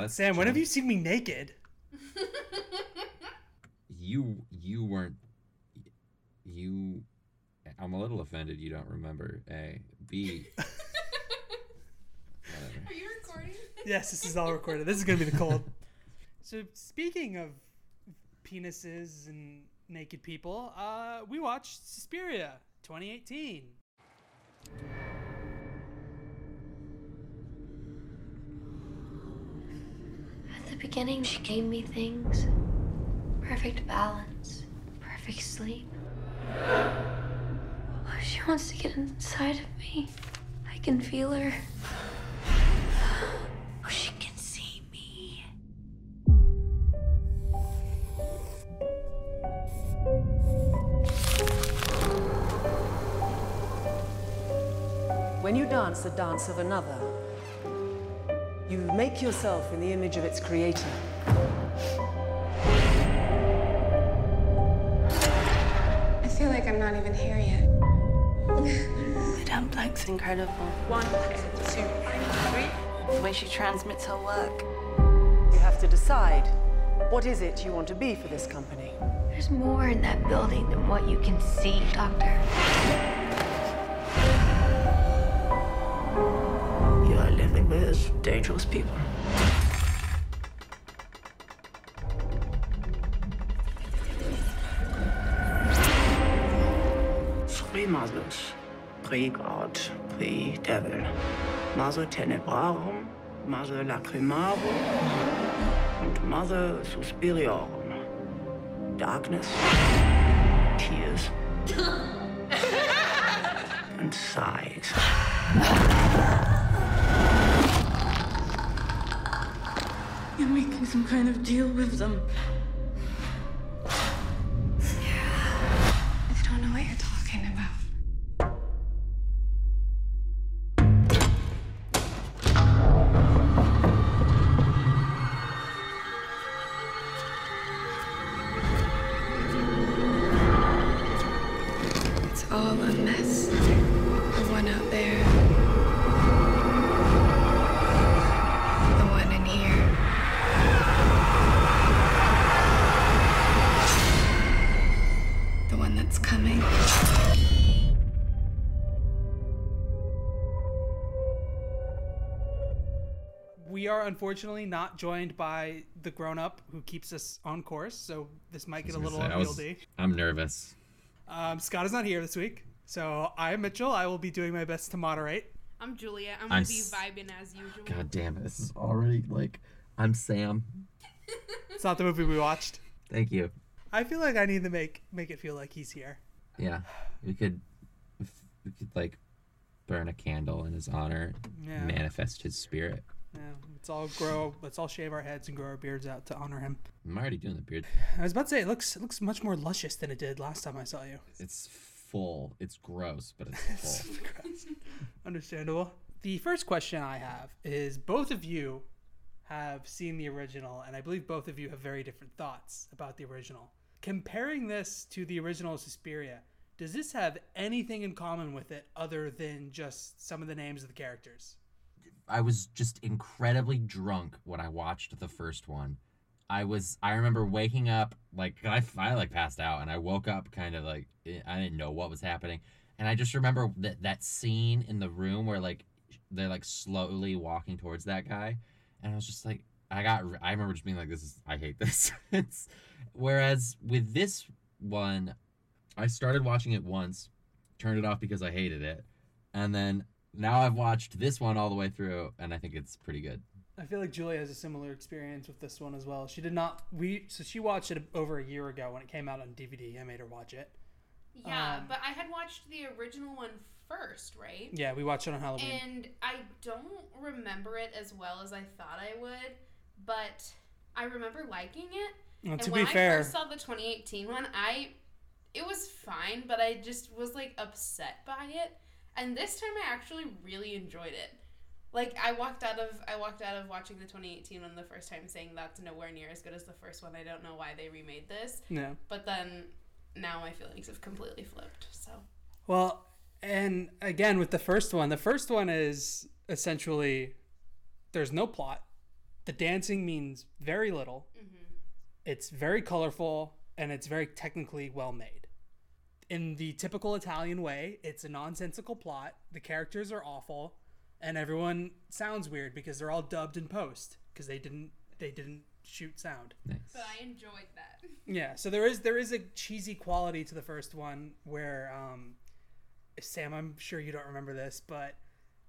That's Sam, when have you seen me naked? you you weren't you I'm a little offended you don't remember. A. B. Whatever. Are you recording? Yes, this is all recorded. This is gonna be the cold. so speaking of penises and naked people, uh, we watched Suspiria 2018. Beginning, she gave me things perfect balance, perfect sleep. Oh, she wants to get inside of me. I can feel her. Oh, she can see me. When you dance the dance of another, you make yourself in the image of its creator. I feel like I'm not even here yet. Madame Blanc's incredible. One, two, three. The way she transmits her work. You have to decide what is it you want to be for this company. There's more in that building than what you can see, Doctor. With dangerous people. Three mothers, pre-God, pre-devil. Mother Tenebrarum, Mother Lacrimarum, and Mother Suspiriorum. Darkness, tears, and sighs. Making some kind of deal with them. Unfortunately not joined by the grown-up who keeps us on course, so this might get a little gonna say, I was- unwieldy. I'm nervous. Um, Scott is not here this week, so I am Mitchell. I will be doing my best to moderate. I'm Julia. I'm I'm gonna be s- vibing as usual. God damn it. This is already like I'm Sam. It's not the movie we watched. Thank you. I feel like I need to make make it feel like he's here. Yeah. We could we could like burn a candle in his honor, Yeah. manifest his spirit. Let's all grow. Let's all shave our heads and grow our beards out to honor him. I'm already doing the beard. I was about to say it looks it looks much more luscious than it did last time I saw you. It's full. It's gross, but it's full. Understandable. The first question I have is both of you have seen the original, and I believe both of you have very different thoughts about the original. Comparing this to the original Suspiria, does this have anything in common with it other than just some of the names of the characters? I was just incredibly drunk when I watched the first one. I was I remember waking up like I, I like passed out and I woke up kind of like eh, I didn't know what was happening and I just remember that that scene in the room where like they're like slowly walking towards that guy and I was just like I got I remember just being like this is I hate this. whereas with this one I started watching it once, turned it off because I hated it, and then now I've watched this one all the way through, and I think it's pretty good. I feel like Julia has a similar experience with this one as well. She did not we so she watched it over a year ago when it came out on DVD. I made her watch it. Yeah, Um, but I had watched the original one first, right? Yeah, we watched it on Halloween. And I don't remember it as well as I thought I would, but I remember liking it. Well, and to when be I fair, first saw the 2018 one, I it was fine, but I just was like upset by it. And this time I actually really enjoyed it. Like I walked out of I walked out of watching the 2018 one the first time saying that's nowhere near as good as the first one. I don't know why they remade this. no. But then now my feelings have completely flipped. So Well, and again with the first one, the first one is essentially there's no plot. The dancing means very little. Mm-hmm. It's very colorful and it's very technically well made. In the typical Italian way, it's a nonsensical plot. The characters are awful, and everyone sounds weird because they're all dubbed in post because they didn't they didn't shoot sound. Nice. But I enjoyed that. Yeah, so there is there is a cheesy quality to the first one where um, Sam, I'm sure you don't remember this, but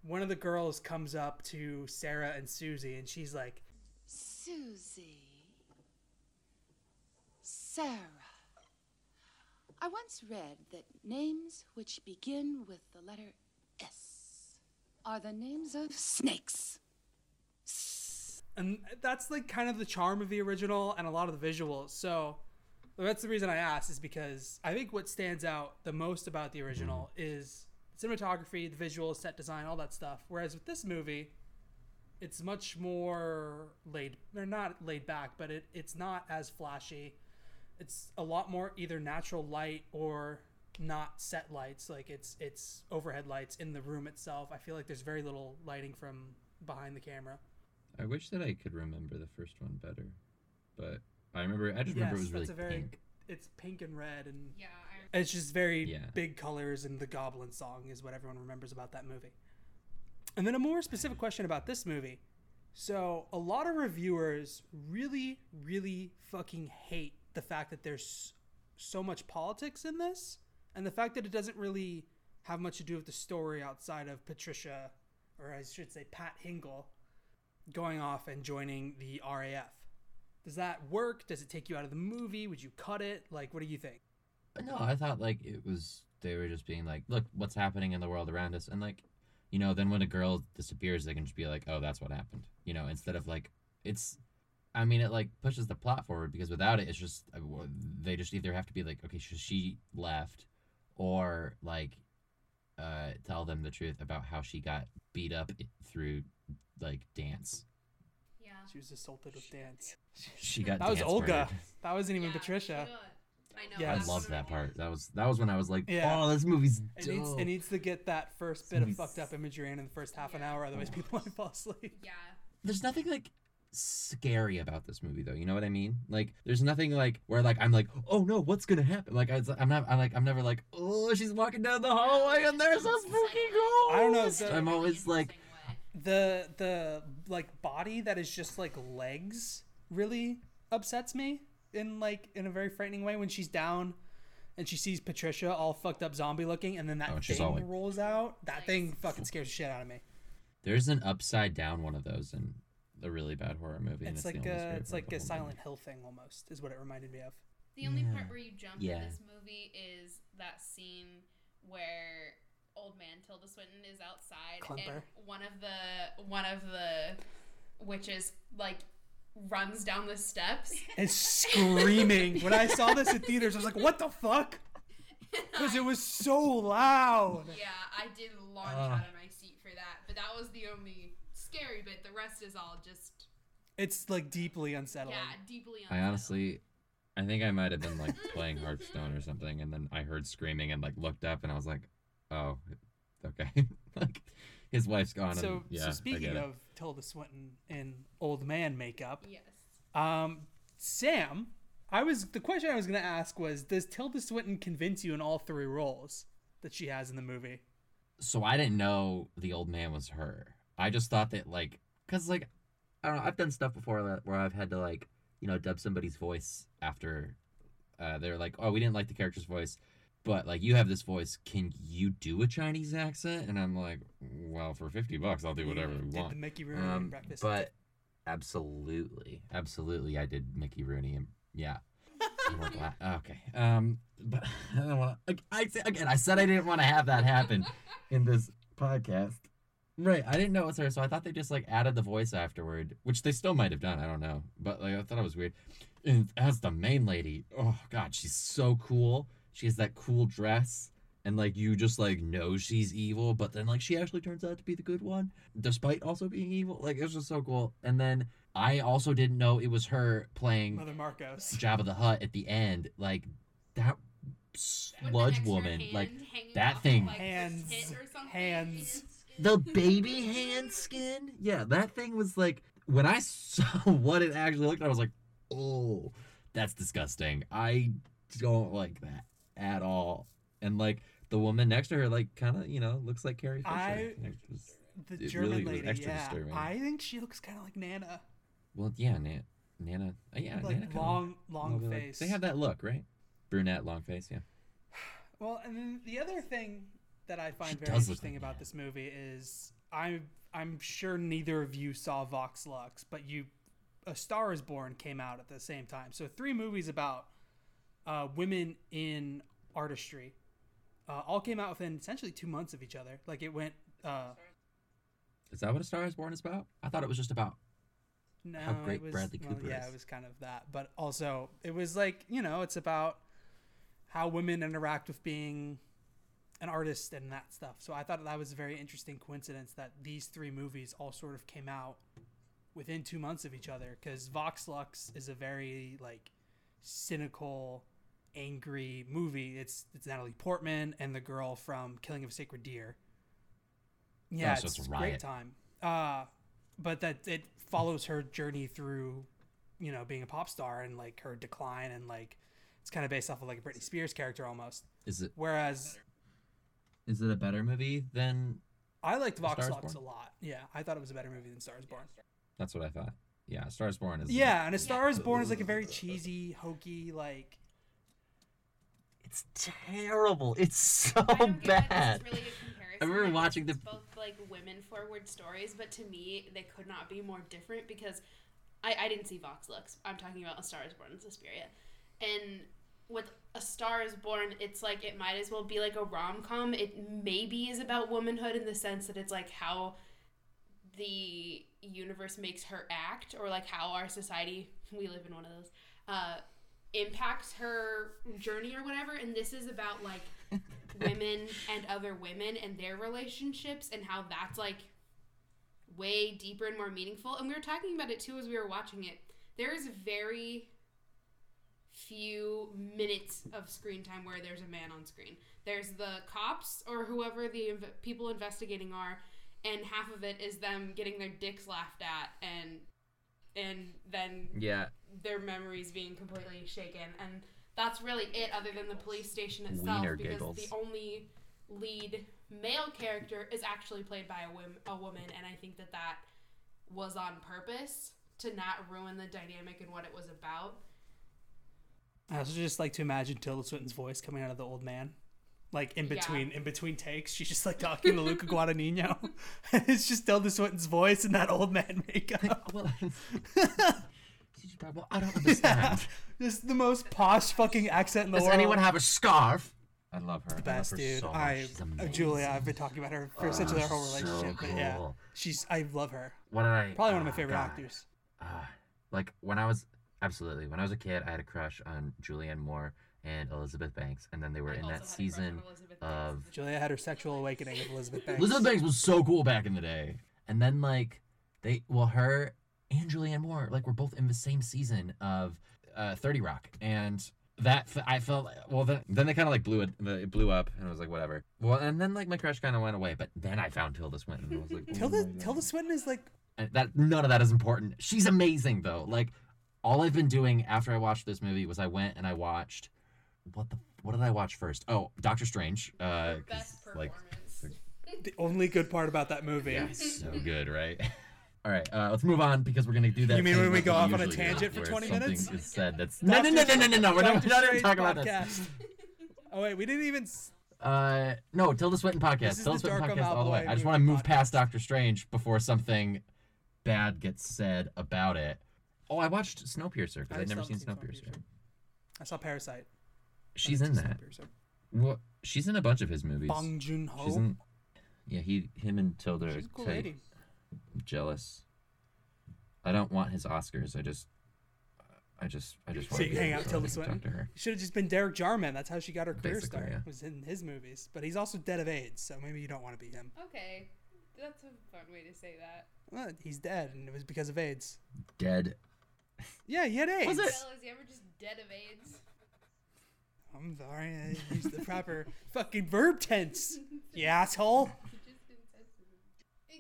one of the girls comes up to Sarah and Susie, and she's like, Susie. Sarah. I once read that names which begin with the letter S are the names of snakes. and that's like kind of the charm of the original and a lot of the visuals. So that's the reason I asked is because I think what stands out the most about the original mm-hmm. is cinematography, the visuals, set design, all that stuff. Whereas with this movie, it's much more laid. They're not laid back, but it, it's not as flashy. It's a lot more either natural light or not set lights. Like it's it's overhead lights in the room itself. I feel like there's very little lighting from behind the camera. I wish that I could remember the first one better, but I remember. I just remember it was really a very. pink. It's pink and red, and Yeah, it's just very Yeah. big colors. And the Goblin song is what everyone remembers about that movie. And then a more specific question about this movie. So a lot of reviewers really, really fucking hate the fact that there's so much politics in this, and the fact that it doesn't really have much to do with the story outside of Patricia, or I should say Pat Hingle, going off and joining the RAF. Does that work? Does it take you out of the movie? Would you cut it? Like, what do you think? No, I thought like it was they were just being like, look, what's happening in the world around us, and like, you know, then when a girl disappears, they can just be like, oh, that's what happened, you know, instead of like, it's, I mean, it like pushes the plot forward because without it, it's just uh, they just either have to be like, okay, so she left, or like, uh, tell them the truth about how she got beat up through like dance. yeah. She was assaulted with dance. She got That was dance Olga. murdered. That wasn't even Yeah, Patricia. I know. Yeah, I Yes. loved that part. That was that was when I was like, Yeah. oh, this movie's It needs, it needs to get that first This bit of fucked up imagery in in the first half an hour, otherwise people might fall asleep. Yeah. there's nothing like scary about this movie though. You know what i mean? Like there's nothing like where like i'm like oh no what's gonna happen? Like I, i'm not i'm like i'm never like oh she's walking down the hallway and there's a spooky ghost. I don't know, the- i'm always like The the like body that is just like legs really upsets me in like in a very frightening way when she's down and she sees Patricia all fucked up zombie looking and then that Oh, thing all like- rolls out. That thing fucking scares the shit out of me. there's an upside down one of those in a really bad horror movie and It's it's, like a it's like a Silent movie. Hill thing almost is what it reminded me of. The only Yeah. part where you jump Yeah. in this movie is that scene where old man Tilda Swinton is outside Klemper. and one of the one of the witches like runs down the steps. And screaming. when I saw this in theaters, I was like, "What the fuck?" Because it was so loud. yeah, I did launch Ugh. out of my seat for that, but that was the only scary bit. The rest is all just It's like deeply unsettling. yeah, deeply. i honestly i think i might have been like playing hearthstone or something and then i heard screaming and like looked up and i was like oh okay like his wife's gone So, and, yeah so speaking get it. of Tilda Swinton in old man makeup, yes. um, Sam, I was the question I was gonna ask was, does Tilda Swinton convince you in all three roles that she has in the movie? so I didn't know the old man was her. I just thought that like, cause like, I don't know. I've done stuff before that where I've had to like, you know, dub somebody's voice after uh, they're like, oh, we didn't like the character's voice, but like you have this voice. Can you do a Chinese accent? And I'm like, well, for fifty bucks, I'll do whatever we Did want. the Mickey Rooney Um, breakfast? but absolutely, absolutely, I did Mickey Rooney. And yeah. You okay. Um, but I don't want. Like, I again, I said I didn't want to have that happen in this podcast. Right, I didn't know it was her, so I thought they just like added the voice afterward, which they still might have done. I don't know, but like I thought it was weird. And as the main lady, oh god, she's so cool. She has that cool dress, and like you just like know she's evil, but then like she actually turns out to be the good one, despite also being evil. Like it was just so cool. And then I also didn't know it was her playing Mother Markos. Jabba the Hutt at the end. Like that sludge woman, like that thing. Hands. tit or something. Hands. The baby hand skin. Yeah, that thing was like when I saw what it actually looked, like, I was like, oh, that's disgusting. I don't like that at all. And like the woman next to her, like kind of you know looks like Carrie Fisher. I- was- The German really lady, extra yeah. disturbing. I think she looks kind of like Nana, well, yeah, Nana. Nana. uh, yeah, Nana like kinda long, long look like- face. they have that look, right? Brunette, long face. Yeah. Well, and then the other thing that I find She very interesting about this movie is I'm I'm sure neither of you saw Vox Lux, but you A Star Is Born came out at the same time. So three movies about uh, women in artistry uh, all came out within essentially two months of each other. Like it went. Uh, Is that what A Star Is Born is about? I thought it was just about. no, How great was, Bradley well, Cooper yeah, is. it was kind of that, but also it was like you know it's about how women interact with being an artist and that stuff. So I thought that was a very interesting coincidence that these three movies all sort of came out within two months of each other because Vox Lux is a very like cynical, angry movie. It's it's Natalie Portman and the girl from Killing of a Sacred Deer. Yeah, Oh, so it's, it's a a great time. Uh, but that it follows her journey through, you know, being a pop star and like her decline and like it's kind of based off of like a Britney Spears character almost. Is it? Whereas Is it a better movie than? I liked A Vox Star Lux a lot. Yeah, I thought it was a better movie than Stars Born. That's what I thought. Yeah, Stars Born is. Yeah, and A Star Is Born is like a very cheesy, hokey, like It's terrible. It's so I don't get bad. That this is really a. I remember Like, watching the- both like women forward stories, but to me they could not be more different because I, I didn't see Vox Lux. I'm talking about A Star Is Born and Suspiria, and with A Star Is Born, it's like it might as well be like a rom com. It maybe is about womanhood in the sense that it's like how the universe makes her act, or like how our society we live in one of those. Uh, impacts her journey or whatever and this is about like women and other women and their relationships and how that's like way deeper and more meaningful and we were talking about it too as we were watching it there's very few minutes of screen time where there's a man on screen there's the cops or whoever the inv- people investigating are and half of it is them getting their dicks laughed at and and then Yeah. their memories being completely shaken and that's really it other than the police station itself Wiener because giggles. the only lead male character is actually played by a, wom- a woman and i think that that was on purpose to not ruin the dynamic and what it was about I also just like to imagine Tilda Swinton's voice coming out of the old man. Like in Yeah. between in between takes, she's just like talking to Luca Guadagnino. and it's just Tilda Swinton's voice and that old man makeup. Well, I don't understand. Just the most posh fucking accent in the Does world. anyone have a scarf? I love her. the best dude? I uh, Julia, I've been talking about her for essentially their whole so relationship. But yeah, she's I love her. What did I? Probably one of my oh, favorite God. actors. Uh, like when I was absolutely when I was a kid, I had a crush on Julianne Moore and Elizabeth Banks, and then they were I in that had a crush season on Elizabeth Banks. of Julia had her sexual awakening with Elizabeth Banks. Elizabeth Banks was so cool back in the day, and then like they well her and Julianne Moore like we were both in the same season of uh, Thirty Rock, and that f- I felt well then then they kind of like blew it it blew up, and I was like whatever. Well, and then like my crush kind of went away, but then I found Tilda Swinton, and I was like oh Tilda. Tilda Swinton is like And that none of that is important. She's amazing though. Like all I've been doing after I watched this movie was I went and I watched what the what did I watch first? Oh, Doctor Strange. Uh, 'cause, best like the only good part about that movie. yeah, so good, right? All right, uh, let's move on because we're gonna do that. You mean when we go off on a tangent for where 20 something minutes? Is said that's no, no, no, no, no, no, no. We're not, Doctor we're not even talking about this. Oh wait, we didn't even. Uh, no, Tilda Swinton podcast. Tilda Swinton Darko podcast all the way. I just want to move podcast. past Doctor Strange before something bad gets said about it. Oh, I watched Snowpiercer because I I'd never still seen Snowpiercer. Snowpiercer. I saw Parasite. She's in that. seen Well, she's in a bunch of his movies. Bong Joon Ho. She's in. Yeah, he, him, and Tilda. are She's a cool tight. lady. I'm jealous. I don't want his Oscars. I just, I just, I just So want you to hang out with Tilda talk Swinton? to her. Should have just been Derek Jarman. That's how she got her career Basically, start. yeah. Was in his movies, but he's also dead of AIDS, so maybe you don't want to be him. okay that's a fun way to say that Well, he's dead, and it was because of AIDS. Dead. Yeah, he had AIDS. Was it? Bill, is he ever just dead of aids I'm sorry, I used the proper fucking verb tense. You asshole.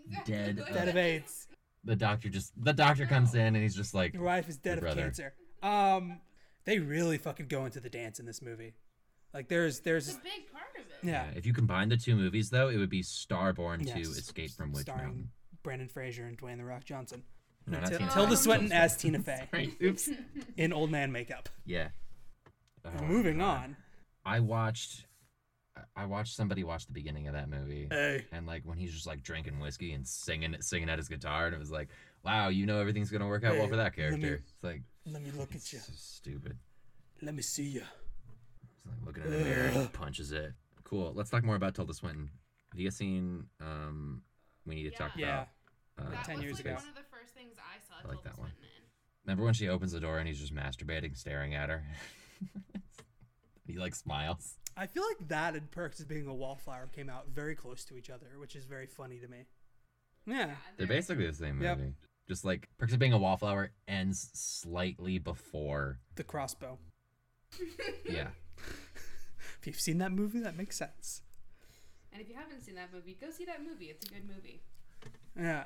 Exactly Dead Dead of. AIDS. the doctor just the doctor comes in and he's just like Your wife is dead Your of brother. cancer. Um, they really fucking go into the dance in this movie. Like there's It's there's a big part of it. yeah, If you combine the two movies, though, it would be Starborn to Escape from Witch starring Mountain. Brandon Fraser and Dwayne the Rock Johnson. No, not Til- Tina Tilda Swinton as Tina Fey Right. Oops. in old man makeup. Yeah. Oh, Moving God. on. I watched. I watched somebody watch the beginning of that movie, Hey. and like when he's just like drinking whiskey and singing, singing at his guitar, and it was like, wow, you know everything's gonna work out well for that let me- character. It's like Let me look at you. so stupid. Let me see you. It's like looking in the mirror, and he punches it. Cool. Let's talk more about Tilda Swinton. Have you guys seen? Um, we need to talk Yeah. about. Uh, 10 years like ago. I like that one. Remember when she opens the door and he's just masturbating, staring at her? he like smiles. I feel like that and Perks as being a wallflower came out very close to each other, which is very funny to me. Yeah. They're basically the same Yep. movie. Just like Perks of Being a Wallflower ends slightly before. The crossbow. Yeah. If you've seen that movie, that makes sense. And if you haven't seen that movie, go see that movie. It's a good movie. Yeah.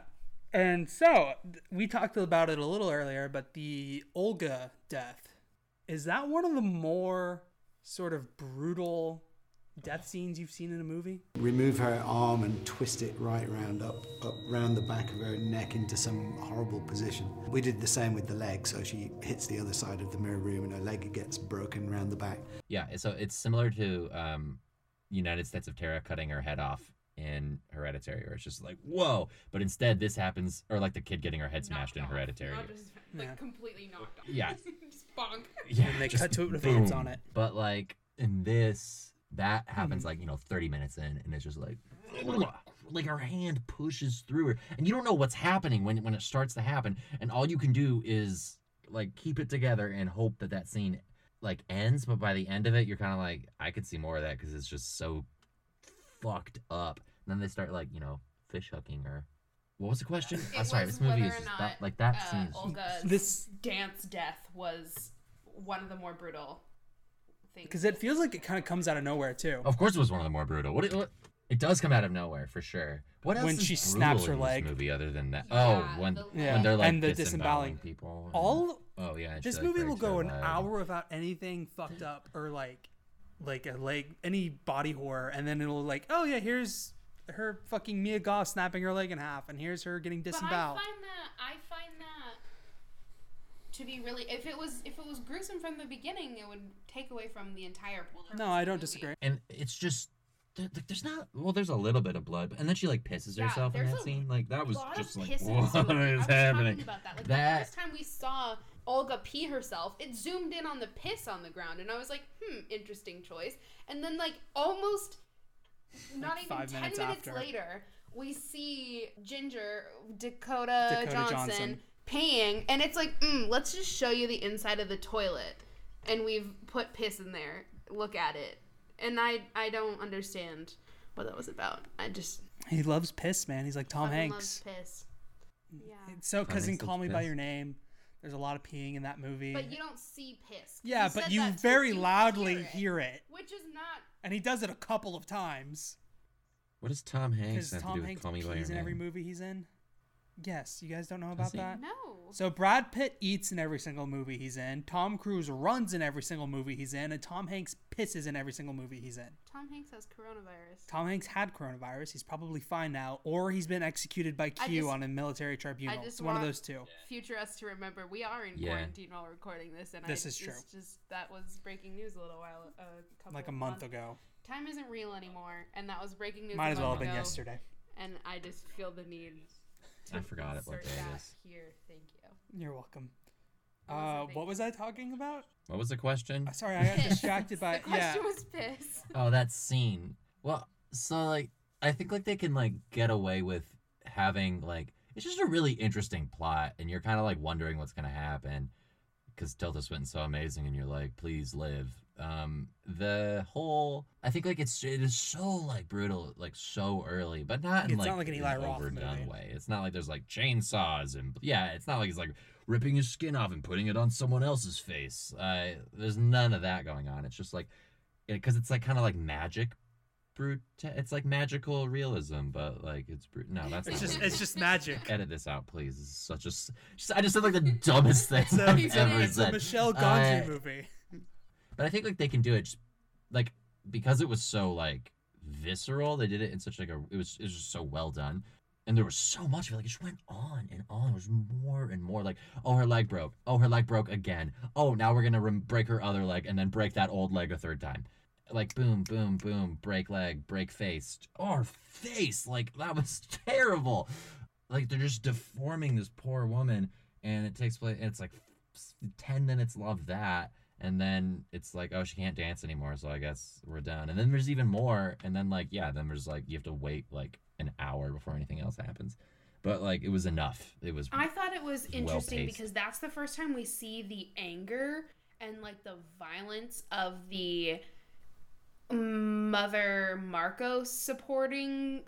And so we talked about it a little earlier, but the Olga death is that one of the more sort of brutal death scenes you've seen in a movie? remove her arm and twist it right round up up round the back of her neck into some horrible position. We did the same with the leg, so she hits the other side of the mirror room and her leg gets broken round the back. Yeah. So it's similar to um, United States of Tara cutting her head off in Hereditary, where it's just like, whoa. But instead, this happens, or like the kid getting her head smashed in off, Hereditary. Not just like Yeah. completely knocked off. Yeah. just bonk. Yeah. And they just cut to it with hands on it. But like in this, that mm-hmm. happens like, you know, 30 minutes in, and it's just like, like her hand pushes through her. And you don't know what's happening when, when it starts to happen. And all you can do is like keep it together and hope that that scene like ends. But by the end of it, you're kind of like, I could see more of that because it's just so fucked up. And then they start like, you know, fish hooking or What was the question? It oh, sorry, this movie is just not, that, like that uh, scene Olga's This- dance death was one of the more brutal things. Because it feels like it kind of comes out of nowhere too. Of course, it was one of the more brutal. What? It, what it does come out of nowhere for sure. What else When is she snaps her in leg. movie other than that? Yeah, oh, when the Yeah, when they're like and the disemboweling disemboweling. people. and- All oh yeah, this movie will go an hour without anything fucked up or like like a leg any body horror and then it'll like oh yeah here's her fucking Mia Goth snapping her leg in half and here's her getting But I disemboweled. find that I find that to be really if it was if it was gruesome from the beginning, it would take away from the entire. purpose No, I don't movie. disagree. And it's just like, there's not well, there's a little bit of blood, and then she like pisses Yeah, herself in that a scene. Like that was just like what is in this movie. I is was happening? about that. Like That- the first time we saw Olga pee herself, it zoomed in on the piss on the ground, and I was like, hmm, interesting choice. And then like almost not even five ten minutes minutes after. later, we see Ginger Dakota, Dakota Johnson, Johnson. peeing, and it's like, mm, let's just show you the inside of the toilet, and we've put piss in there. Look at it, and I I don't understand what that was about. I just He loves piss, man. He's like Tom Hanks. loves piss. Yeah. So because in Hanks Call loves Me by. Your Name, there's a lot of peeing in that movie. But you don't see piss. yeah, He but you that too. very loudly hear it, hear it, which is not. and he does it a couple of times. What does Tom Hanks Because have to Tom do with Hanks Call Me by Your pees in every movie he's in. Yes, you guys don't know about that. No. So Brad Pitt eats in every single movie he's in. Tom Cruise runs in every single movie he's in, and Tom Hanks pisses in every single movie he's in. Tom Hanks has coronavirus. Tom Hanks had coronavirus. He's probably fine now, or he's been executed by Q just- on a military tribunal. It's one of those two. Future us to remember we are in Yeah. quarantine while recording this, and This I, is true. it's Just that was breaking news a little while, a couple Like a of month months- ago. Time isn't real anymore, and that was breaking news. Might a as well have month been ago, yesterday. And I just feel the need. To I forgot it, what day it that is. Here, thank you. You're welcome. What was Uh, the what was I talking about? What was the question? Uh, Sorry, I got distracted by the yeah. question was piss. Oh, that scene. Well, so like I think like they can like get away with having like it's just a really interesting plot, and you're kind of like wondering what's gonna happen because Tilda Swinton's so amazing, and you're like, please live. Um, the whole I think like it's it is so like brutal, like so early, but not in It's like not like an Eli Roth overdone movie. way. It's not like there's like chainsaws and yeah, it's not like he's like ripping his skin off and putting it on someone else's face. Uh, there's none of that going on. It's just like because it's like kind of like magic brute. It's like magical realism, but like it's brute. No, that's It's just it's just magic. Edit this out, please. This is such a. Just, I just said like the dumbest thing It's a, I've it's a- ever it's a said. Michel Gondry Uh, movie. But I think like they can do it just like because it was so like visceral. They did it in such like a it was it was just so well done. And there was so much of it. Like it just went on and on. There was more and more. Like, oh, her leg broke. Oh, her leg broke again. Oh, now we're gonna rem- break her other leg and then break that old leg a third time. Like boom, boom, boom, break leg, break face. Oh, her face. Like that was terrible. Like they're just deforming this poor woman, and it takes place. And it's like ten minutes of that, and then it's like, oh, she can't dance anymore, so I guess we're done. And then there's even more, and then like, yeah, then there's like you have to wait like an hour before anything else happens. But like, it was enough. It was. I thought it was interesting well-paced. because that's the first time we see the anger and like the violence of the mother Markos supporting.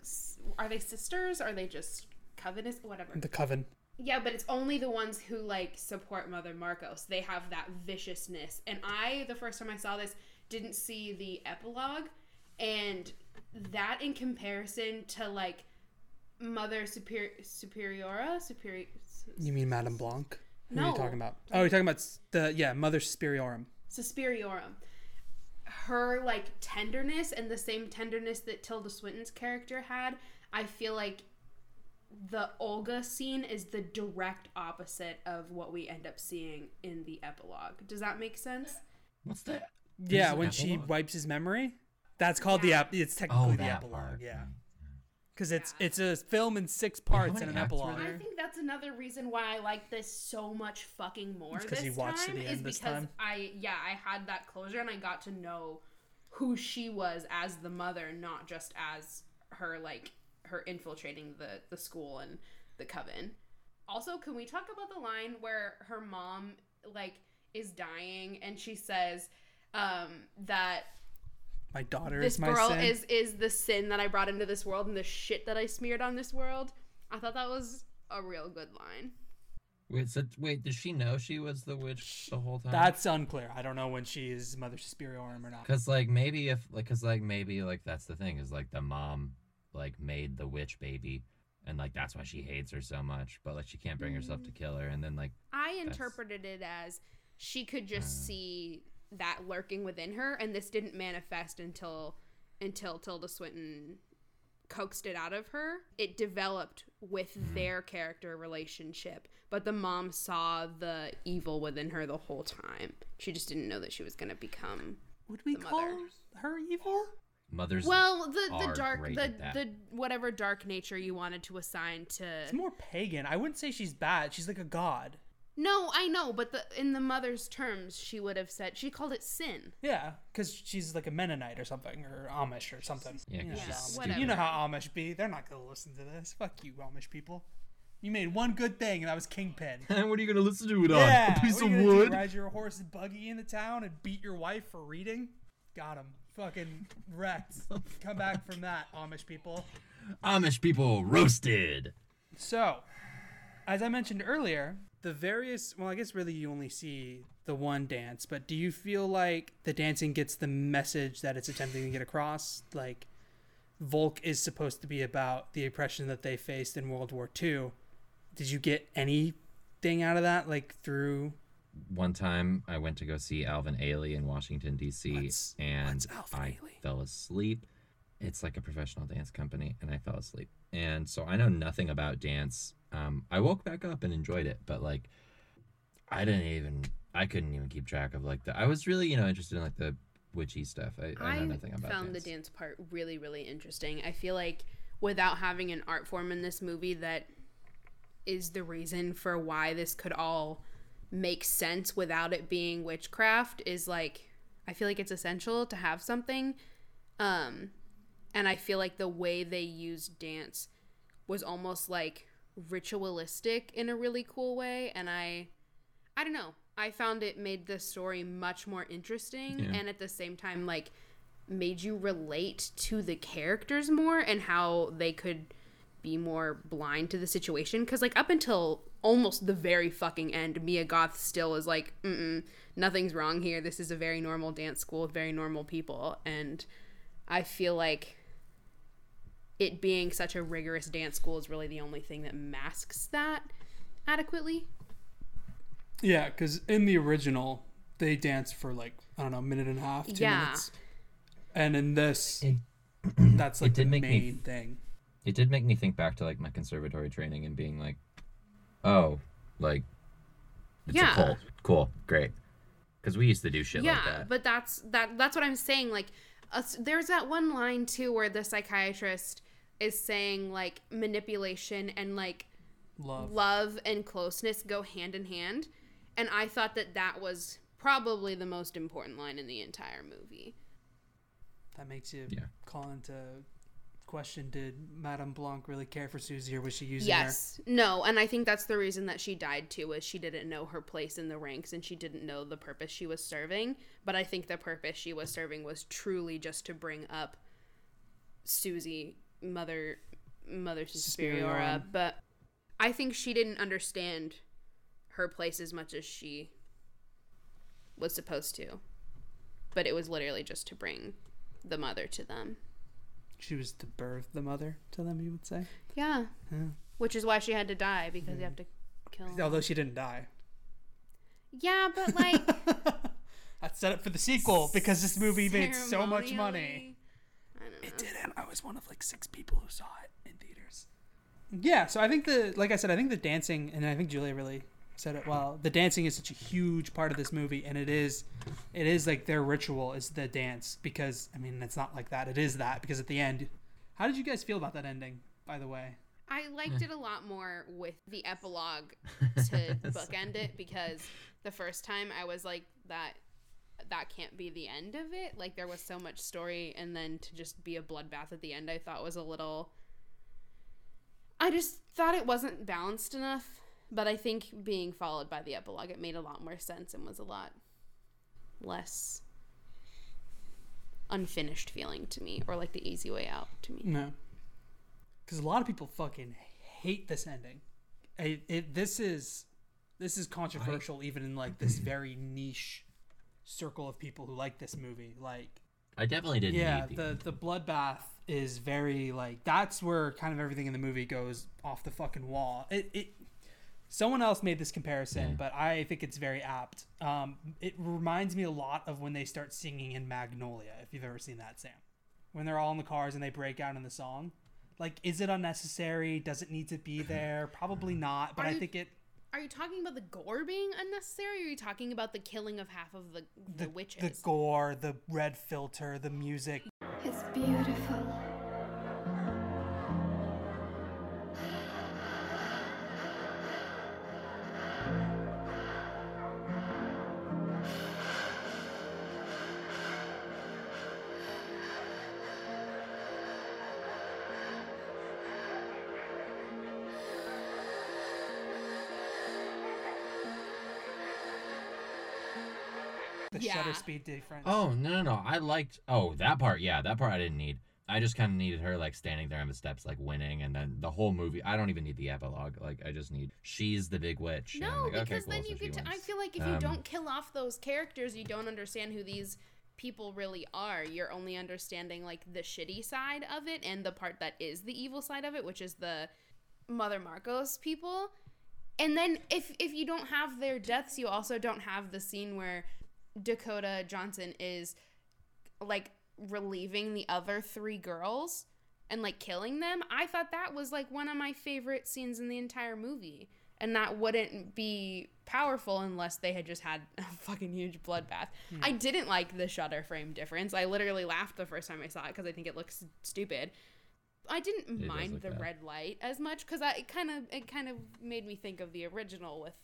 Are they sisters? Are they just covenants? Whatever. The Coven. Yeah, but it's only the ones who like support Mother Markos. They have that viciousness. And I, the first time I saw this, didn't see the epilogue. And that in comparison to like Mother Super- Superiora? Superior. You mean Madame Blanc? Who are you talking about? Oh, you're talking about the yeah Mother Superiorum. Suspiriorum. Her like tenderness and the same tenderness that Tilda Swinton's character had, I feel like the Olga scene is the direct opposite of what we end up seeing in the epilogue. Does that make sense? What's that? Yeah, There's an when she epilogue? wipes his memory. That's called the ep- it's oh, technically Oh, the epilogue. part. Yeah, mm-hmm. because it's it's a film in six parts many and an epilogue. I think that's another reason why I like this so much fucking more It's 'cause this you watched to time. the is end this because time? I yeah I had that closure and I got to know who she was as the mother, not just as her like her infiltrating the the school and the coven. Also, can we talk about the line where her mom like is dying and she says um, that My daughter this is my girl sin. is is the sin that I brought into this world and the shit that I smeared on this world. I thought that was a real good line. Wait, so wait, did she know she was the witch the whole time? That's unclear. I don't know when she is Mother Superiorum or not. Cause like maybe if like cause like maybe like that's the thing is like the mom like made the witch baby and like that's why she hates her so much but like she can't bring herself Mm. to kill her and then like I interpreted it as she could just Uh. see that lurking within her, and this didn't manifest until until Tilda Swinton coaxed it out of her. It developed with Mm-hmm. their character relationship, but the mom saw the evil within her the whole time. She just didn't know that she was going to become. Would we the call mother. her evil? Mothers Well, the the dark the the whatever dark nature you wanted to assign to It's more pagan. I wouldn't say she's bad. She's like a god. No, I know, but the in the mother's terms, she would have said she called it sin. Yeah, because she's like a Mennonite or something, or Amish or something. yeah, you, know, she's how- you know how Amish be. They're not gonna listen to this. Fuck you, Amish people. You made one good thing, and that was Kingpin. And what are you gonna listen to it on yeah, a piece what of are you gonna do, wood ride your horse and buggy into town and beat your wife for reading? Got him. Fucking wrecked. Come back from that, Amish people. amish people roasted So, as I mentioned earlier, the various well, I guess really you only see the one dance, but do you feel like the dancing gets the message that it's attempting to get across? Like Volk is supposed to be about the oppression that they faced in World War II. Did you get anything out of that like through one time I went to go see Alvin Ailey in Washington D.C. What's- and what's I Ailey? fell asleep. It's like a professional dance company, and I fell asleep. And so I know nothing about dance. Um, I woke back up and enjoyed it, but like, I didn't even, I couldn't even keep track of like the. I was really, you know, interested in like the witchy stuff. I, I know nothing about found dance. the dance part really, really interesting. I feel like without having an art form in this movie that is the reason for why this could all make sense without it being witchcraft is like I feel like it's essential to have something. Um and I feel like the way they used dance was almost like ritualistic in a really cool way and I I don't know. I found it made the story much more interesting Yeah. and at the same time like made you relate to the characters more and how they could be more blind to the situation cuz like up until almost the very fucking end Mia Goth still is like mm nothing's wrong here. This is a very normal dance school with very normal people and I feel like it being such a rigorous dance school is really the only thing that masks that adequately. Yeah, because in the original, they dance for like I don't know, a minute and a half, two Yeah. minutes, and in this, It- that's like it did the make me- main thing. It did make me think back to like my conservatory training and being like, oh, like it's Yeah. a cult. Cool, great. Because we used to do shit yeah, like that. but that's that. That's what I'm saying. Like, uh, there's that one line too where the psychiatrist is saying like manipulation and like Love. love and closeness go hand in hand, and I thought that that was probably the most important line in the entire movie. That makes you Yeah. call into question: Did Madame Blanc really care for Susie, or was she using her? Yes. No, and I think that's the reason that she died too was she didn't know her place in the ranks and she didn't know the purpose she was serving, but I think the purpose she was serving was truly just to bring up Susie mother mother Superiora. but I think she didn't understand her place as much as she was supposed to. But it was literally just to bring the mother to them. She was to birth the mother to them. You would say, Yeah. Yeah. Which is why she had to die because you have to kill although she didn't die. Yeah, but like That's set up for the sequel because this movie made so much money. I don't know. It didn't. I was one of like six people who saw it in theaters. Yeah, so I think the like I said, I think the dancing, and I think Julia really said it well. The dancing is such a huge part of this movie, and it is, it is like their ritual is the dance because I mean it's not like that. It is that because at the end, how did you guys feel about that ending? By the way, I liked it a lot more with the epilogue to bookend it because the first time I was like that that can't be the end of it. Like there was so much story and then to just be a bloodbath at the end I thought was a little I just thought it wasn't balanced enough, but I think being followed by the epilogue it made a lot more sense and was a lot less unfinished feeling to me or like the easy way out to me. no, because a lot of people fucking hate this ending. It, it this is this is controversial even in like this very niche circle of people who like this movie. Like I definitely didn't yeah, need the, the the bloodbath is very like that's where kind of everything in the movie goes off the fucking wall. It it someone else made this comparison, Yeah. but I think it's very apt. Um, it reminds me a lot of when they start singing in Magnolia. If you've ever seen that, Sam, when they're all in the cars and they break out in the song. Like, is it unnecessary? Does it need to be mm-hmm. there? Probably mm-hmm. not. But Are I you- think it Are you talking about the gore being unnecessary? Or are you talking about the killing of half of the the, the witches? the gore, the red filter, the music. It's beautiful. Yeah. shutter speed difference. Oh no no no! I liked oh that part yeah that part I didn't need. I just kind of needed her like standing there on the steps like winning, and then the whole movie. I don't even need the epilogue. Like I just need she's the big witch. I'm No, like, okay, because cool, then so you she get to. I feel like if you Um, don't kill off those characters, you don't understand who these people really are. You're only understanding like the shitty side of it and the part that is the evil side of it, which is the Mother Markos people. And then if if you don't have their deaths, you also don't have the scene where Dakota Johnson is like relieving the other three girls and like killing them. I thought that was like one of my favorite scenes in the entire movie. And that wouldn't be powerful unless they had just had a fucking huge bloodbath. I didn't like the shutter frame difference. I literally laughed the first time I saw it because I think it looks stupid. I didn't does mind the red light as much because it kind of it kind of made me think of the original with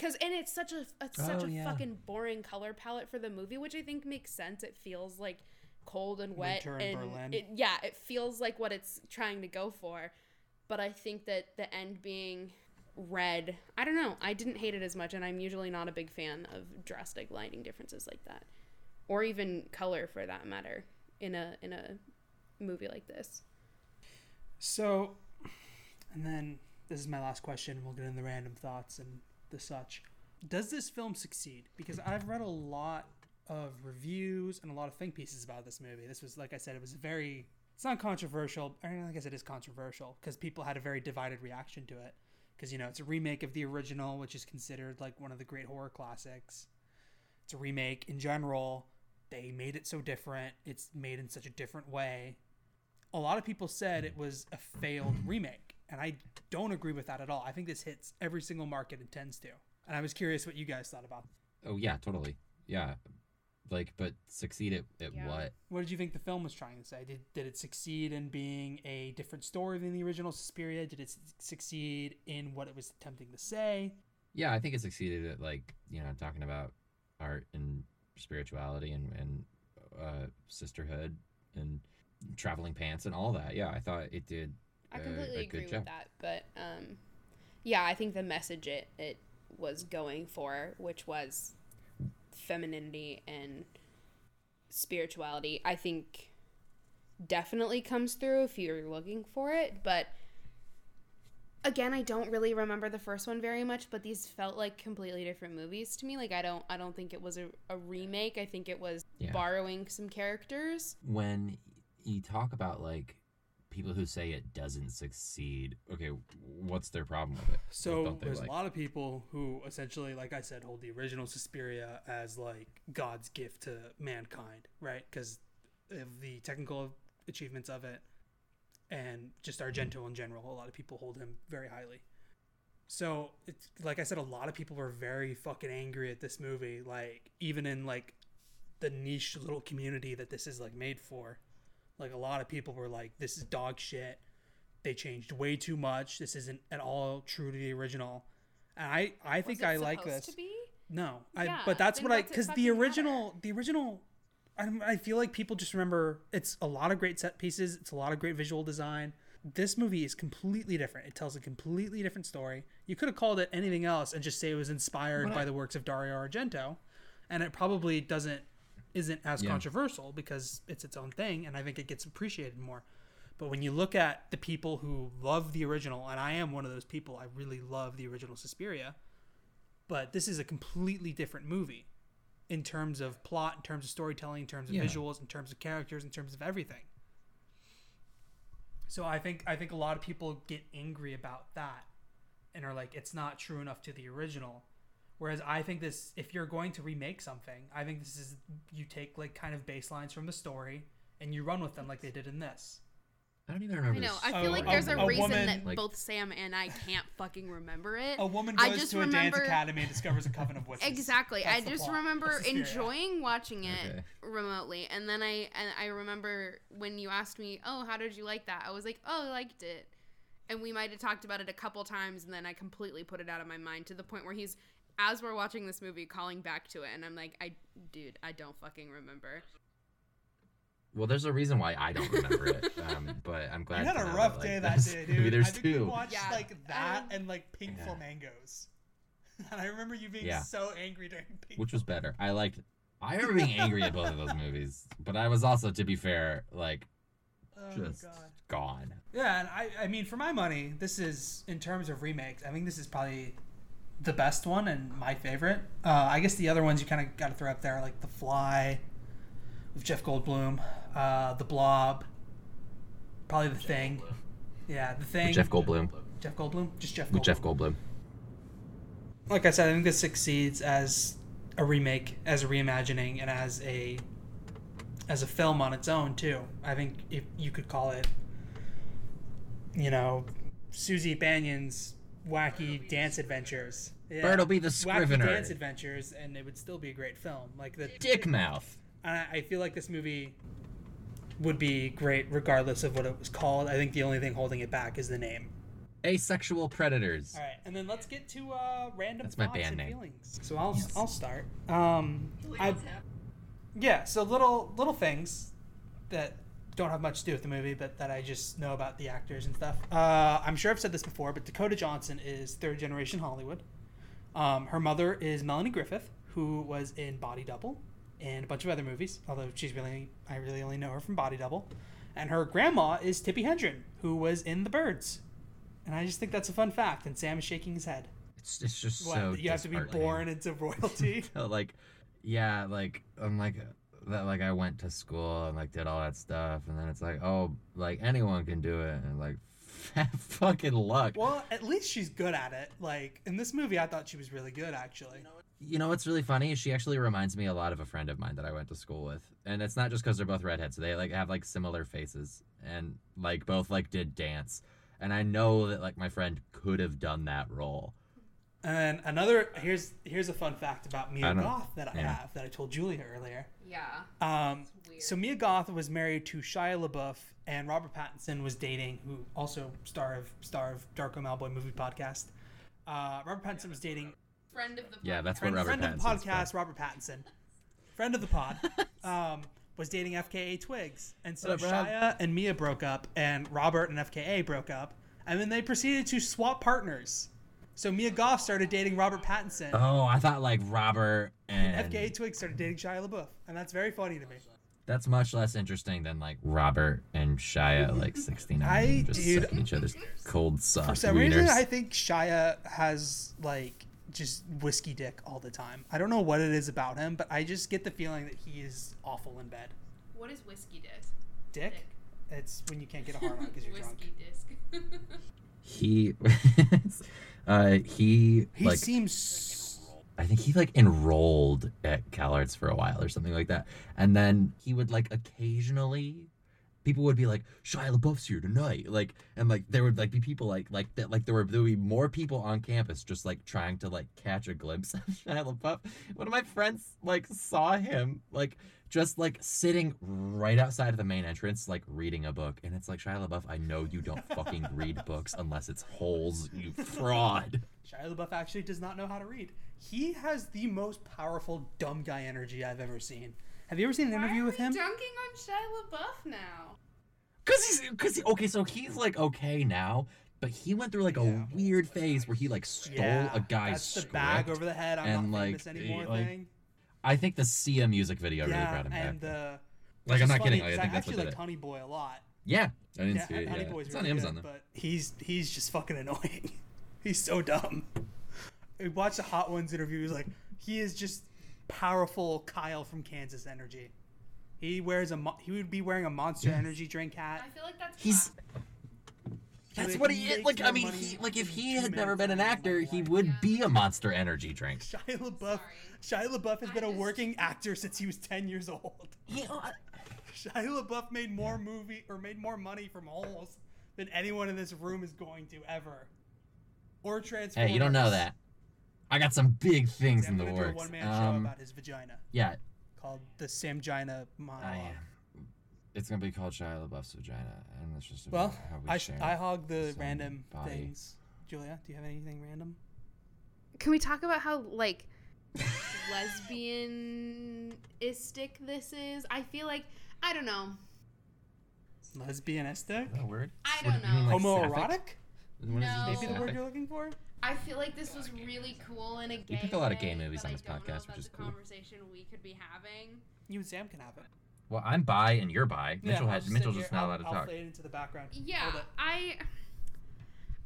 because and it's such a it's such Oh, a yeah. fucking boring color palette for the movie, which I think makes sense. It feels like cold and wet, Winter in Berlin. it, yeah, it feels like what it's trying to go for. But I think that the end being red, I don't know. I didn't hate it as much, and I'm usually not a big fan of drastic lighting differences like that, or even color for that matter in a in a movie like this. So, and then this is my last question. We'll get into the random thoughts and the such. Does this film succeed? Because I've read a lot of reviews and a lot of think pieces about this movie. This was, like I said, it was very it's not controversial. I, mean, I guess it is controversial because people had a very divided reaction to it. Because you know it's a remake of the original, which is considered like one of the great horror classics. It's a remake in general. They made it so different. It's made in such a different way. A lot of people said it was a failed remake, and I don't agree with that at all. I think this hits every single market it tends to. And I was curious what you guys thought about. Oh yeah, totally. Yeah, like, but succeed at, at Yeah. what? What did you think the film was trying to say? Did, did it succeed in being a different story than the original Suspiria? Did it succeed in what it was attempting to say? Yeah, I think it succeeded at like you know talking about art and spirituality and and uh, sisterhood and traveling pants and all that. Yeah, I thought it did. I uh, completely a agree good job. with that, but um, yeah, I think the message it it was going for, which was femininity and spirituality, I think definitely comes through if you're looking for it. But again, I don't really remember the first one very much, but these felt like completely different movies to me. Like I don't I don't think it was a, a remake. I think it was Yeah. borrowing some characters. when you talk about like people who say it doesn't succeed, okay, what's their problem with it? So there's like? a lot of people who essentially, like I said, hold the original Suspiria as like God's gift to mankind, right? Because of the technical achievements of it and just Argento mm-hmm. in general. A lot of people hold him very highly. So it's like I said, a lot of people were very fucking angry at this movie. Like even in like the niche little community that this is like made for, like a lot of people were like, "This is dog shit." they changed way too much. This isn't at all true to the original. And I, I think Was it I like this. To be? No, I, Yeah, but that's what I because the fucking original, the original, I, I feel like people just remember it's a lot of great set pieces. It's a lot of great visual design. This movie is completely different. It tells a completely different story. You could have called it anything else and just say it was inspired But by I- the works of Dario Argento, and it probably doesn't isn't as Yeah. controversial because it's its own thing, and I think it gets appreciated more. But when you look at the people who love the original, and I am one of those people, I really love the original Suspiria, but this is a completely different movie in terms of plot, in terms of storytelling, in terms of Yeah. visuals, in terms of characters, in terms of everything. So I think I think a lot of people get angry about that and are like it's not true enough to the original. Whereas I think this if you're going to remake something, I think this is you take like kind of baselines from the story and you run with them like they did in this. I don't even I remember. know. I feel oh, like there's a, a reason woman- that Like- both Sam and I can't fucking remember it. A woman I goes just to a remember dance academy and discovers a coven of witches. Exactly. That's I just plot remember enjoying watching it Okay. remotely, and then I and I remember when you asked me, "Oh, how did you like that?" I was like, "Oh, I liked it," and we might have talked about it a couple times, and then I completely put it out of my mind to the point where he's, as we're watching this movie, calling back to it, and I'm like, "I, dude, I don't fucking remember." Well, there's a reason why I don't remember it, um, but I'm glad. You had a know rough like, day that that's- day, Maybe dude. there's I think we two. watched Yeah. like that Um, and like Pink Yeah. Flamingos. And I remember you being Yeah. so angry during Pink Which was better? I liked. I remember being angry at both of those movies, but I was also, to be fair, like Oh just god. gone. Yeah, and I I mean for my money, this is in terms of remakes, I think this is probably the best one and my favorite. Uh, I guess the other ones you kind of got to throw up there like The Fly with Jeff Goldblum, uh, The Blob, probably The Thing. Yeah, The Thing. With Jeff Goldblum. Jeff Goldblum, just Jeff Goldblum. With Jeff Goldblum. like I said, I think this succeeds as a remake, as a reimagining, and as a as a film on its own too. I think if you could call it, you know, Susie Bannion's wacky dance adventures. Yeah. Bartleby the Wacky Scrivener. dance adventures, and it would still be a great film. Like the Dick mouth. and I, I feel like this movie would be great regardless of what it was called. I think the only thing holding it back is the name. Asexual predators. All right, and then let's get to uh, random That's my thoughts band and name. feelings. So I'll I'll start. Um, I yeah, so little little things that don't have much to do with the movie, but that I just know about the actors and stuff. Uh, I'm sure I've said this before, but Dakota Johnson is third generation Hollywood. Um, her mother is Melanie Griffith, who was in Body Double and a bunch of other movies. Although she's really, I really only know her from Body Double. And her grandma is Tippi Hedren, who was in The Birds. And I just think that's a fun fact. And Sam is shaking his head. It's, it's just What, so. you have to be born into royalty. like, yeah, like I'm like, that like I went to school and like did all that stuff, and then it's like, oh, like anyone can do it, and like, fucking luck. Well, at least she's good at it. Like in this movie, I thought she was really good actually. You know what's really funny? She actually reminds me a lot of a friend of mine that I went to school with, and it's not just because they're both redheads. They like have like similar faces, and like both like did dance, and I know that like my friend could have done that role. And another here's here's a fun fact about Mia Goth that I yeah. have that I told Julia earlier. Yeah. Um, so Mia Goth was married to Shia LaBeouf, and Robert Pattinson was dating, who also star of star of Darko Malboy movie podcast. Uh, Robert Pattinson was dating Friend of the Yeah, that's friend, what Robert friend of the Pattinson's podcast, Robert Pattinson, friend of the pod, um, was dating FKA Twigs, and so What up, Shia and Mia broke up, and Robert and FKA broke up, and then they proceeded to swap partners. So Mia Goth started dating Robert Pattinson. Oh, I thought like Robert and and FKA Twigs started dating Shia LaBeouf, and that's very funny to me. that's much less interesting than like Robert and Shia like sixty nine I- just dude, sucking each other's cold soft For some wieners. reason, I think Shia has like just whiskey dick all the time. I don't know what it is about him, but I just get the feeling that he is awful in bed. What is whiskey dick? Dick? It's when you can't get a hard on because you're drunk. whiskey disc. he uh he, He like seems I think he like enrolled at CalArts for a while or something like that. And then he would like occasionally people would be like, Shia LaBeouf's here tonight. Like and like there would like be people like like that like there were there would be more people on campus just like trying to like catch a glimpse of Shia LaBeouf. One of my friends like saw him like just like sitting right outside of the main entrance, like reading a book. And it's like, Shia LaBeouf, I know you don't fucking read books unless it's holes, you fraud. Shia LaBeouf actually does not know how to read. He has the most powerful dumb guy energy I've ever seen. Have you ever seen an interview with him? Dunking on Shia LaBeouf now. Cause he's, cause he, okay, so he's like okay now, but he went through like a weird phase where he like stole Yeah, a guy's that's the script bag over the head. I'm and not like, famous anymore like, thing. I think the Sia music video really yeah, brought him and back. uh, Like, I'm not funny kidding, I think that's what actually did liked it. Honey Boy a lot. yeah, I didn't yeah, see it. Honey Yeah. Boy's It's really on Amazon good, though. but he's he's just fucking annoying. he's so dumb. We watched the Hot Ones interview. He's like, he is just powerful Kyle from Kansas energy. He wears a mo- he would be wearing a Monster Yeah. Energy drink hat. I feel like that's He's that's what he is. Like I mean, he like if he had never been an actor, he would be a Monster Energy drink. Shia LaBeouf. Shia LaBeouf has been a working actor since he was ten years old. Uh, Shia LaBeouf made more movie or made more money from holes than anyone in this room is going to ever. Or Transformers. Hey, you don't know that. I got some big things in the gonna do a works. one-man show Um, about his vagina yeah, called the Samgina monologue. I, it's gonna be called Shia LaBeouf's vagina, and it's just well, about how we I, sh- share I hog the the random body. things. Julia, do you have anything random? Can we talk about how like lesbianistic this is? I feel like I don't know. Lesbianistic? That word? I don't do know. like, Homoerotic? sapphic? What is No. Maybe the word you're looking for? I feel like this was really cool in a gay pick a lot of gay movies on this podcast, which is a cool. conversation we could be having. You and Sam can have it. Well, I'm bi and you're bi. Yeah, Mitchell I'll has sit Mitchell's here- just not I'll- allowed to I'll talk. fade into the background. Yeah, I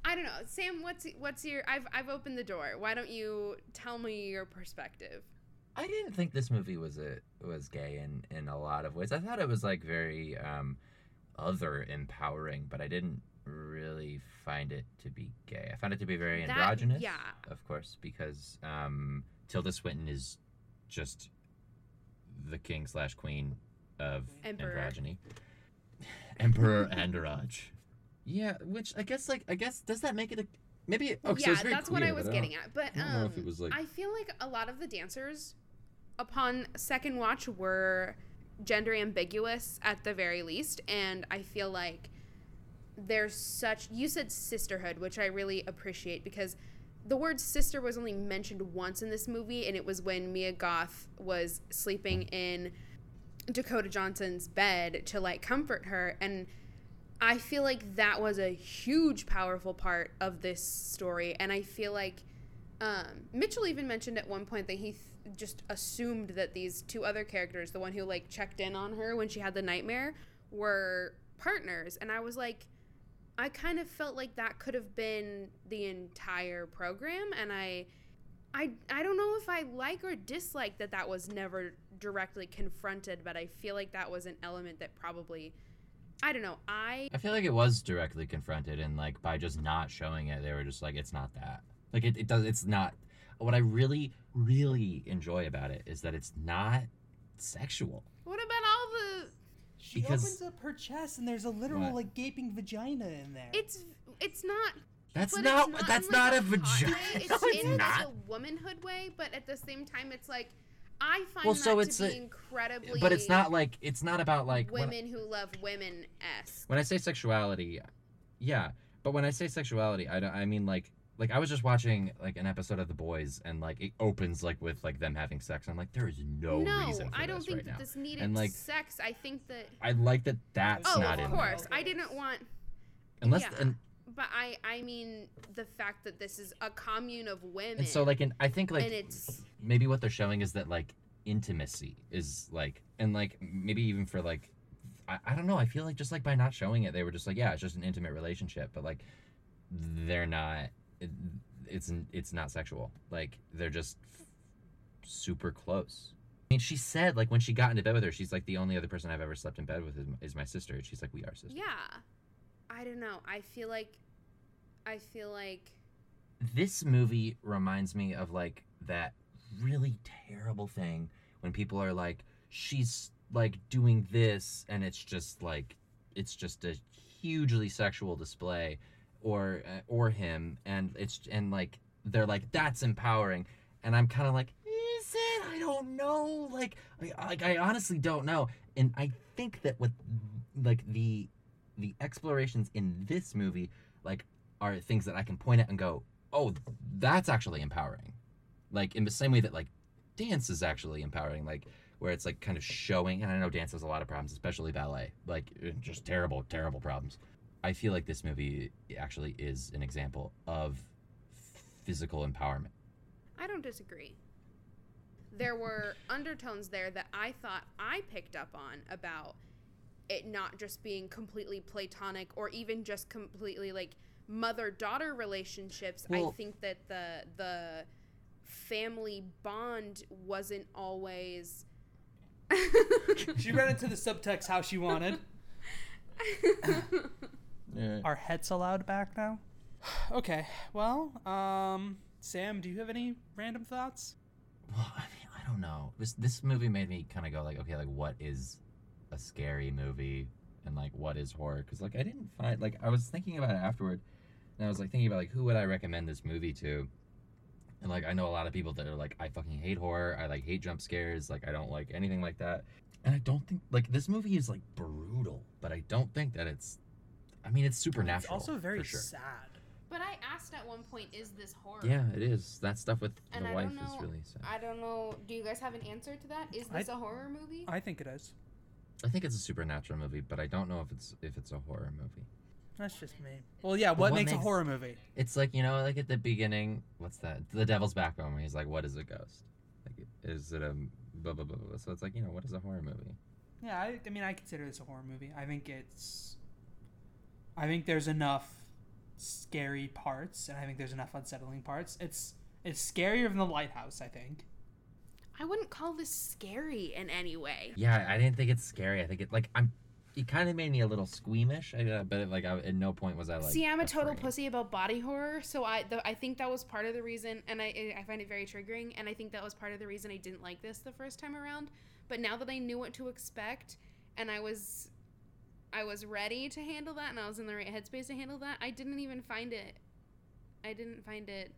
I don't know. Sam, what's what's your I've I've opened the door. Why don't you tell me your perspective? I didn't think this movie was a was gay in in a lot of ways. I thought it was like very um other empowering, but I didn't really find it to be gay. I found it to be very That- androgynous. yeah. Of course, because um Tilda Swinton is just the king slash queen of Emperor. androgyny. Emperor Androg. Yeah, which I guess like I guess does that make it a maybe oh, so yeah, it's very that's what I was but getting don't- at. But I don't know if it um, was, like- I feel like a lot of the dancers, upon second watch, were gender ambiguous at the very least, and I feel like there's such. You said sisterhood, which I really appreciate because the word sister was only mentioned once in this movie, and it was when Mia Goth was sleeping in Dakota Johnson's bed to like comfort her and I feel like that was a huge powerful part of this story and I feel like um, Mitchell even mentioned at one point that he th- just assumed that these two other characters the one who like checked in on her when she had the nightmare were partners and I was like I kind of felt like that could have been the entire program and I I I don't know if I like or dislike that that was never directly confronted, but I feel like that was an element that probably I don't know. I I feel like it was directly confronted, and like by just not showing it, they were just like, it's not that. Like it, it does. It's not. What I really, really enjoy about it is that it's not sexual. What about all the She Because- opens up her chest and there's a literal What? like gaping vagina in there. It's it's not. That's not. It's not that's not like, a hot vagina. way. It's No, it's in not. like a womanhood way, but at the same time, it's like I find Well, that so to it's be a- incredibly. But it's not like it's not about like when- women who love women s. when I say sexuality, yeah. But when I say sexuality, I don't. I mean like like I was just watching like an episode of The Boys, and like it opens like with like them having sex. I'm like, there is no, No, reason for I don't think right that now. this needed and like sex. I think that. I like that that's oh, not of in course. there. I didn't want. Unless yeah. and, But I, I mean, the fact that this is a commune of women. and so like and I think like and it's maybe what they're showing is that like intimacy is like and like maybe even for like I, I don't know i feel like just like by not showing it they were just like yeah it's just an intimate relationship but like they're not it, it's it's not sexual like they're just f- super close i mean she said like when she got into bed with her she's like the only other person i've ever slept in bed with is, is my sister and she's like we are sisters yeah. I don't know. I feel like, I feel like. this movie reminds me of like that really terrible thing when people are like she's like doing this and it's just like it's just a hugely sexual display or uh, or him and it's and like they're like that's empowering. And i'm kind of like is it? I don't know. Like I, like i honestly don't know. And i think that with like the the explorations in this movie like are things that i can point at and go oh that's actually empowering. Like in the same way that like dance is actually empowering like where it's like kind of showing and i know dance has a lot of problems especially ballet like uh, just terrible terrible problems i feel like this movie actually is an example of physical empowerment I don't disagree. There were undertones there that I thought I picked up on about it not just being completely platonic or even just completely like mother daughter relationships. I think that the the family bond wasn't always she read into the subtext how she wanted. yeah. Are hets allowed back now? Okay. Well, um, Sam, do you have any random thoughts? well i mean i don't know this this movie made me kind of go like okay like what is a scary movie and like what is horror because like i didn't find like i was thinking about it afterward and i was like thinking about like who would i recommend this movie to and like i know a lot of people that are like i fucking hate horror i like hate jump scares like i don't like anything like that and i don't think like this movie is like brutal but i don't think that it's i mean it's supernatural It's also very sure. sad. But I asked at one point, is this horror? yeah it is that stuff with And the I wife know. is really sad I don't know. Do you guys have an answer to that? Is this a horror movie? I think it is. I think it's a supernatural movie, but I don't know if it's if it's a horror movie. That's just me. Well, yeah. What, what makes, a horror movie? It's like you know, like at the beginning, what's that? The Devil's Backbone, where he's like, "What is a ghost? Like, is it a blah blah blah blah?" blah. So it's like you know, what is a horror movie? Yeah, I, I mean, I consider this a horror movie. I think it's. I think there's enough scary parts, and I think there's enough unsettling parts. It's it's scarier than the Lighthouse. I think. I wouldn't call this scary in any way. Yeah, I didn't think it's scary. I think it like I'm. It kind of made me a little squeamish, I, uh, but like I, at no point was I like. See, I'm a total afraid. pussy about body horror, so I the, I think that was part of the reason, and I I find it very triggering, and I think that was part of the reason I didn't like this the first time around. But now that I knew what to expect, and I was I was ready to handle that, and I was in the right headspace to handle that, I didn't even find it. I didn't find it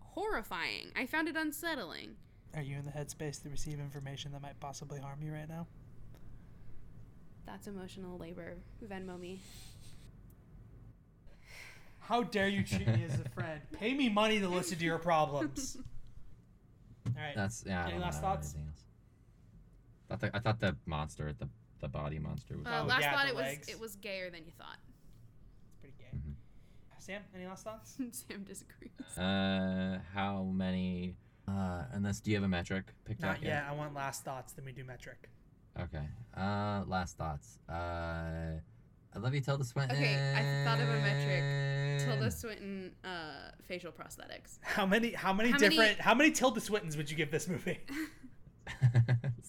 horrifying. I found it unsettling. Are you in the headspace to receive information that might possibly harm you right now? That's emotional labor. Venmo me. How dare you treat me as a friend? Pay me money to listen to your problems. All right. That's yeah. Any last I don't have thoughts? anything else. Thought the, I thought the monster, at the the body monster was. Uh, Oh, last yeah, thought it was legs. it was gayer than you thought. It's pretty gay. Mhm. Sam, any last thoughts? Sam disagrees. Uh, how many? Uh, unless do you have a metric picked Not out yet. yet? I want last thoughts. Then we do metric. Okay. Uh, last thoughts. Uh, I love you, Tilda Swinton. Okay, I thought of a metric. Tilda Swinton uh, facial prosthetics. How many? How many How many- different? How many Tilda Swintons would you give this movie?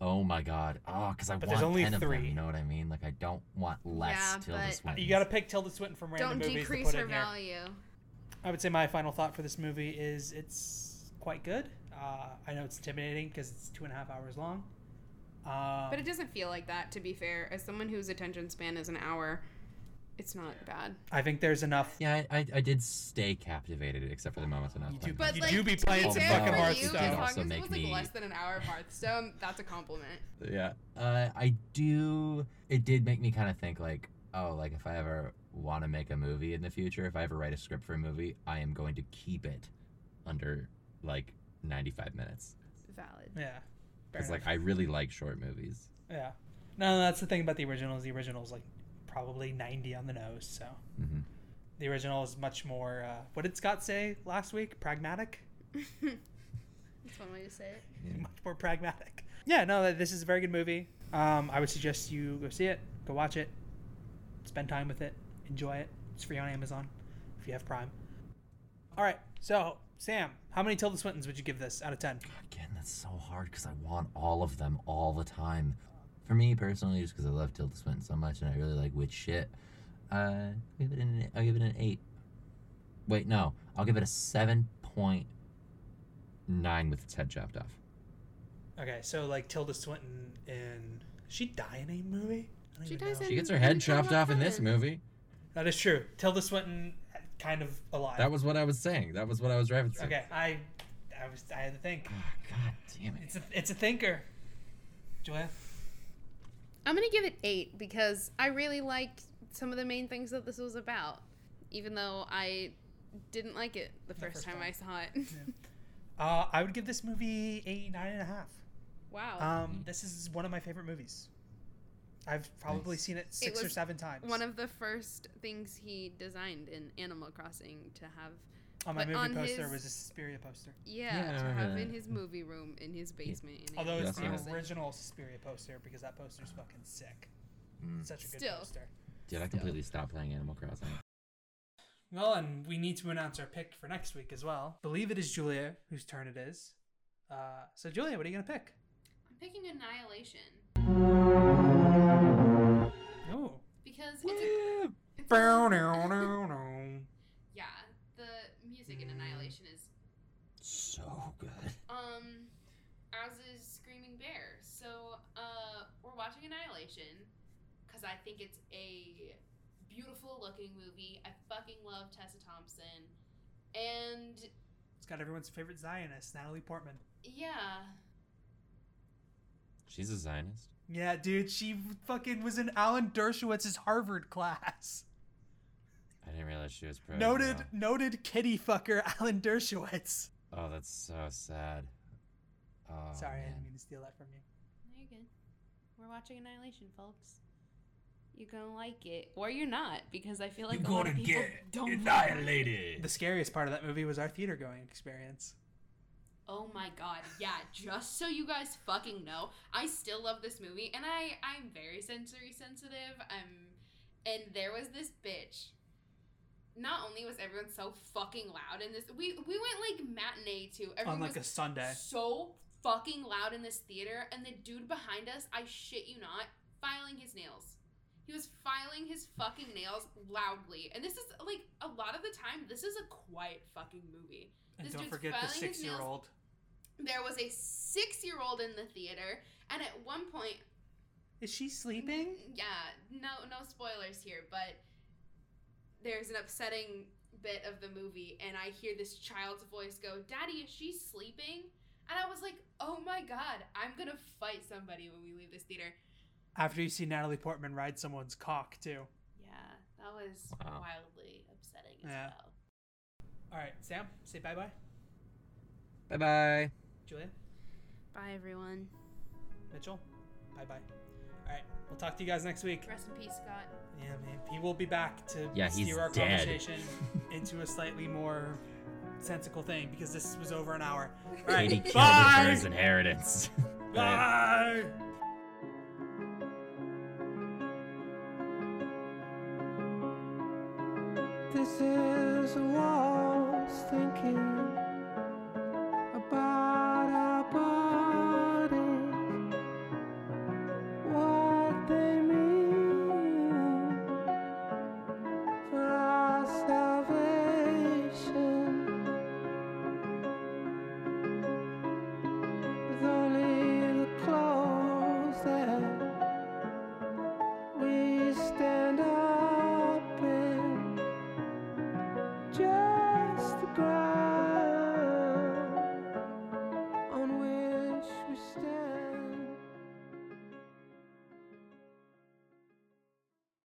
oh my god. Oh, because I But want there's only 10 of them. three. You know what I mean? Like I don't want less Yeah, Tilda but- Swinton. you got to pick Tilda Swinton from random Don't movies to decrease put her in here. value. I would say my final thought for this movie is it's quite good. Uh, I know it's intimidating because it's two and a half hours long. Um, But it doesn't feel like that, to be fair. As someone whose attention span is an hour, it's not bad. I think there's enough. Yeah, I, I, I did stay captivated except for the moments when I was You playing. do- the you But game. like, be to playing be some fucking for Hearthstone. You, as long also as it make was like me- less than an hour of Hearthstone, that's a compliment. Yeah, uh, I do. It did make me kind of think like, oh, like if I ever want to make a movie in the future, if I ever write a script for a movie, I am going to keep it under like 95 minutes. Valid. Yeah. Because like. I really like short movies. Yeah. No, that's the thing about the originals. The original's like probably 90 on the nose. So hmm the original is much more. Uh, what did Scott say last week? Pragmatic. That's one way to say it. much more pragmatic. Yeah, no, this is a very good movie. Um, I would suggest you go see it, go watch it, spend time with it, enjoy it. It's free on Amazon if you have Prime. All right, so Sam, how many Tilda Swintons would you give this out of ten? Again, that's so hard because I want all of them all the time. For me personally, just because I love Tilda Swinton so much and I really like witch shit, uh, I'll give it an I'll give it an eight. Wait, no, I'll give it a seven point nine with its head chopped off. Okay, so like Tilda Swinton in she die in a movie? She even dies She gets her head chopped off in this movie. That is true. Tilda Swinton, kind of alive. That was what I was saying. That was what I was referencing. okay. I, I was I had to think. Ah, God damn it. It's a it's a thinker. Julia. I'm gonna give it eight because I really liked some of the main things that this was about, even though I didn't like it the first, first time, time. I saw it. Uh, I would give this movie a nine and a half. wow. Um, this is one of my favorite movies. I've probably Nice. seen it six or was seven times. One of the first things he designed in Animal Crossing to have, on my but movie on poster his- was a Suspiria poster. yeah, Yeah, to have that. in his movie room in his basement. In Although Animal it's the also- Crossing. original Suspiria poster because that poster's fucking sick. Mm. Such a good Still. poster. Did I completely stop playing Animal Crossing? Well, and we need to announce our pick for next week as well. believe it is Julia whose turn it is. Uh, so Julia, what are you gonna pick? I'm picking Annihilation Oh. because it's a, it's a Bow-dow-dow-dow. yeah. The music in Annihilation is So good. um as is Screaming Bear. So uh we're watching Annihilation because I think it's a beautiful looking movie. I fucking love Tessa Thompson. And It's got everyone's favorite Zionist, Natalie Portman. yeah, She's a Zionist. Yeah, dude, she fucking was in Alan Dershowitz's Harvard class. I didn't realize she was pro. as Noted, well. noted kitty fucker Alan Dershowitz. Oh, that's so sad. Oh, Sorry, I didn't mean to steal that from you. no, you're good. We're watching Annihilation, folks. You're gonna like it, or you're not, because I feel like a lot of people don't. like it. The scariest part of that movie was our theater going experience. Oh my god, yeah, just so you guys fucking know, I still love this movie and I I'm very sensory sensitive. I'm and there was this bitch. Not only was everyone so fucking loud in this we we went like matinee too. Everyone On like was a Sunday. so fucking loud in this theater and the dude behind us, I shit you not, filing his nails. He was filing his fucking nails loudly. And this is like a lot of the time this is a quiet fucking movie. And This don't forget the filing nails. six year old. There was a six year old in the theater, and at one point, Is she sleeping? yeah, no, no spoilers here, but there's an upsetting bit of the movie, and I hear this child's voice go, "Daddy, is she sleeping?" And I was like, "Oh my god, I'm gonna fight somebody when we leave this theater." After you see Natalie Portman ride someone's cock, too. Yeah, that was Wow. wildly upsetting as Yeah. well. All right, Sam, say bye bye. Bye bye. Julia, Bye, everyone. Mitchell, bye bye. All right, we'll talk to you guys next week. Rest in peace, Scott. Yeah, man. He will be back to yeah, steer our dead. conversation into a slightly more sensical thing because this was over an hour. All right. Katie killed it for his inheritance. Bye. Bye. This is a waltz thinking